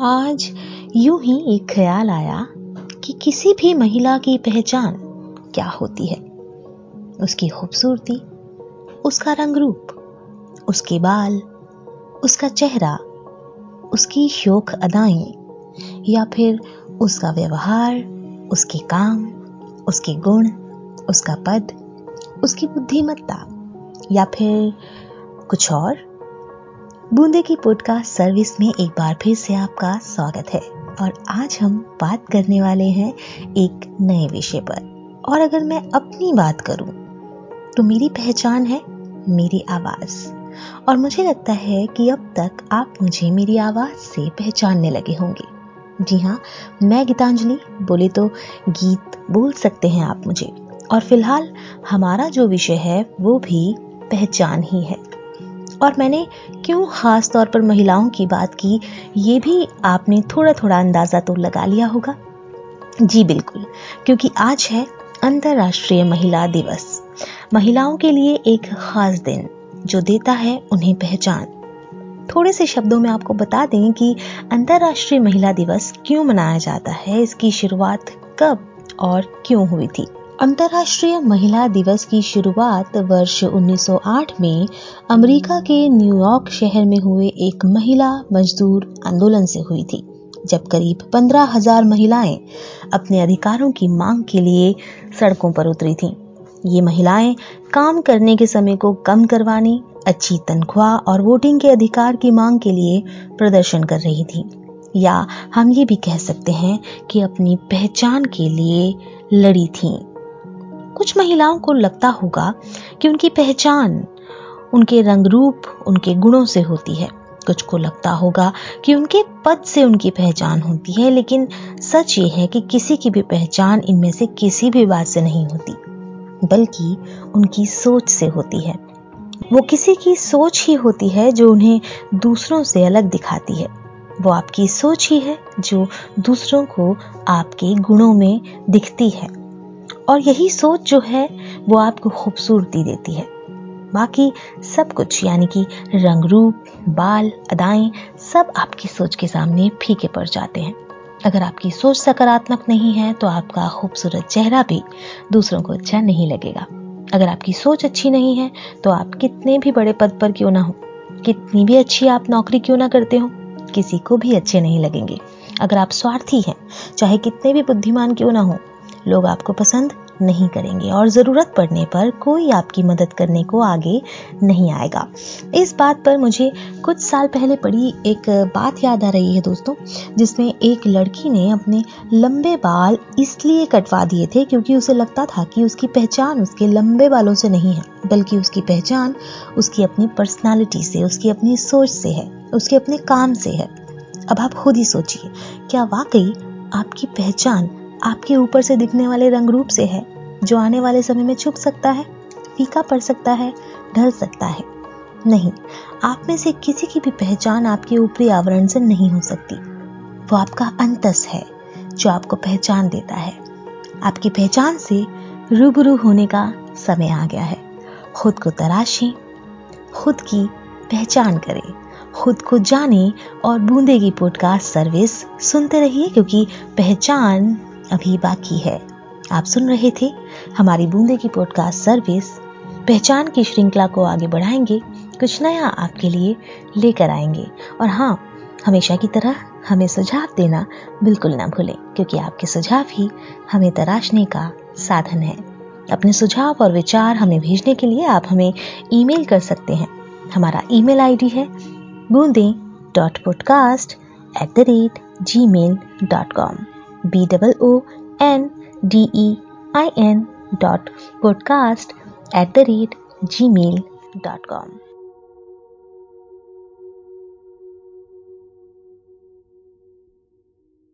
आज यूँ ही एक ख्याल आया कि किसी भी महिला की पहचान क्या होती है? उसकी खूबसूरती, उसका रंग रूप, उसके बाल, उसका चेहरा, उसकी शोक अदाएँ, या फिर उसका व्यवहार, उसके काम, उसके गुण, उसका पद, उसकी बुद्धिमत्ता, या फिर कुछ और? बूंदे की पॉडकास्ट सर्विस में एक बार फिर से आपका स्वागत है। और आज हम बात करने वाले हैं एक नए विषय पर। और अगर मैं अपनी बात करूँ तो मेरी पहचान है मेरी आवाज़। और मुझे लगता है कि अब तक आप मुझे मेरी आवाज़ से पहचानने लगे होंगे। जी हाँ मैं गीतांजलि, बोले तो गीत बोल सकते हैं आप मुझे। और फ़िलहाल हमारा जो विषय है, वो भी पहचान ही है। और मैंने क्यों खास तौर पर महिलाओं की बात की, ये भी आपने थोड़ा थोड़ा अंदाज़ा तो लगा लिया होगा। जी बिल्कुल, क्योंकि आज है अंतर्राष्ट्रीय महिला दिवस। महिलाओं के लिए एक खास दिन जो देता है उन्हें पहचान। थोड़े से शब्दों में आपको बता दें कि अंतर्राष्ट्रीय महिला दिवस क्यों मनाया जाता है, इसकी शुरुआत कब और क्यों हुई थी। अंतर्राष्ट्रीय महिला दिवस की शुरुआत वर्ष 1908 में अमेरिका के न्यूयॉर्क शहर में हुए एक महिला मजदूर आंदोलन से हुई थी, जब करीब पंद्रह हज़ार महिलाएँ अपने अधिकारों की मांग के लिए सड़कों पर उतरी थीं। ये महिलाएँ काम करने के समय को कम करवाने, अच्छी तनख्वाह और वोटिंग के अधिकार की मांग के लिए प्रदर्शन कर रही थी या हम ये भी कह सकते हैं कि अपनी पहचान के लिए लड़ी थीं। कुछ महिलाओं को लगता होगा कि उनकी पहचान उनके रंग रूप उनके गुणों से होती है। कुछ को लगता होगा कि उनके पद से उनकी पहचान होती है, लेकिन सच ये है कि किसी की भी पहचान इनमें से किसी भी बात से नहीं होती, बल्कि उनकी सोच से होती है। वो किसी की सोच ही होती है जो उन्हें दूसरों से अलग दिखाती है। वो आपकी सोच ही है जो दूसरों को आपके गुणों में दिखती है। और यही सोच जो है, वो आपको खूबसूरती देती है। बाकी सब कुछ, यानी कि रंग रूप बाल, अदाएँ, सब आपकी सोच के सामने फीके पड़ जाते हैं। अगर आपकी सोच सकारात्मक नहीं है तो आपका खूबसूरत चेहरा भी दूसरों को अच्छा नहीं लगेगा। अगर आपकी सोच अच्छी नहीं है तो आप कितने भी बड़े पद पर क्यों ना हो? कितनी भी अच्छी आप नौकरी क्यों ना करते हो? किसी को भी अच्छे नहीं लगेंगे। अगर आप स्वार्थी हैं, चाहे कितने भी बुद्धिमान क्यों ना हो लोग आपको पसंद नहीं करेंगे और ज़रूरत पड़ने पर कोई आपकी मदद करने को आगे नहीं आएगा। इस बात पर मुझे कुछ साल पहले पड़ी एक बात याद आ रही है दोस्तों, जिसमें एक लड़की ने अपने लंबे बाल इसलिए कटवा दिए थे क्योंकि उसे लगता था कि उसकी पहचान उसके लंबे बालों से नहीं है, बल्कि उसकी पहचान उसकी अपनी पर्सनालिटी से, उसकी अपनी सोच से है, उसके अपने काम से है। अब आप खुद ही सोचिए, क्या वाकई आपकी पहचान आपके ऊपर से दिखने वाले रंग रूप से है, जो आने वाले समय में छुप सकता है, फीका पड़ सकता है, ढल सकता है। नहीं, आप में से किसी की भी पहचान आपके ऊपरी आवरण से नहीं हो सकती। वो आपका अंतस है, जो आपको पहचान देता है। आपकी पहचान से रूबरू होने का समय आ गया है। खुद को तराशें, खुद की पहचान करें, खुद को जाने और बूंदे की पॉडकास्ट सर्विस सुनते रहिए, क्योंकि पहचान अभी बाकी है। आप सुन रहे थे हमारी बूंदे की पॉडकास्ट सर्विस पहचान की श्रृंखला को आगे बढ़ाएँगे, कुछ नया आपके लिए लेकर आएँगे। और हाँ हमेशा की तरह हमें सुझाव देना बिल्कुल ना भूलें, क्योंकि आपके सुझाव ही हमें तराशने का साधन है। अपने सुझाव और विचार हमें भेजने के लिए आप हमें ईमेल कर सकते हैं। हमारा ईमेल आईडी है Boonde dot podcast at the rate Gmail dot com b o n d e i n dot podcast at the rate gmail dot com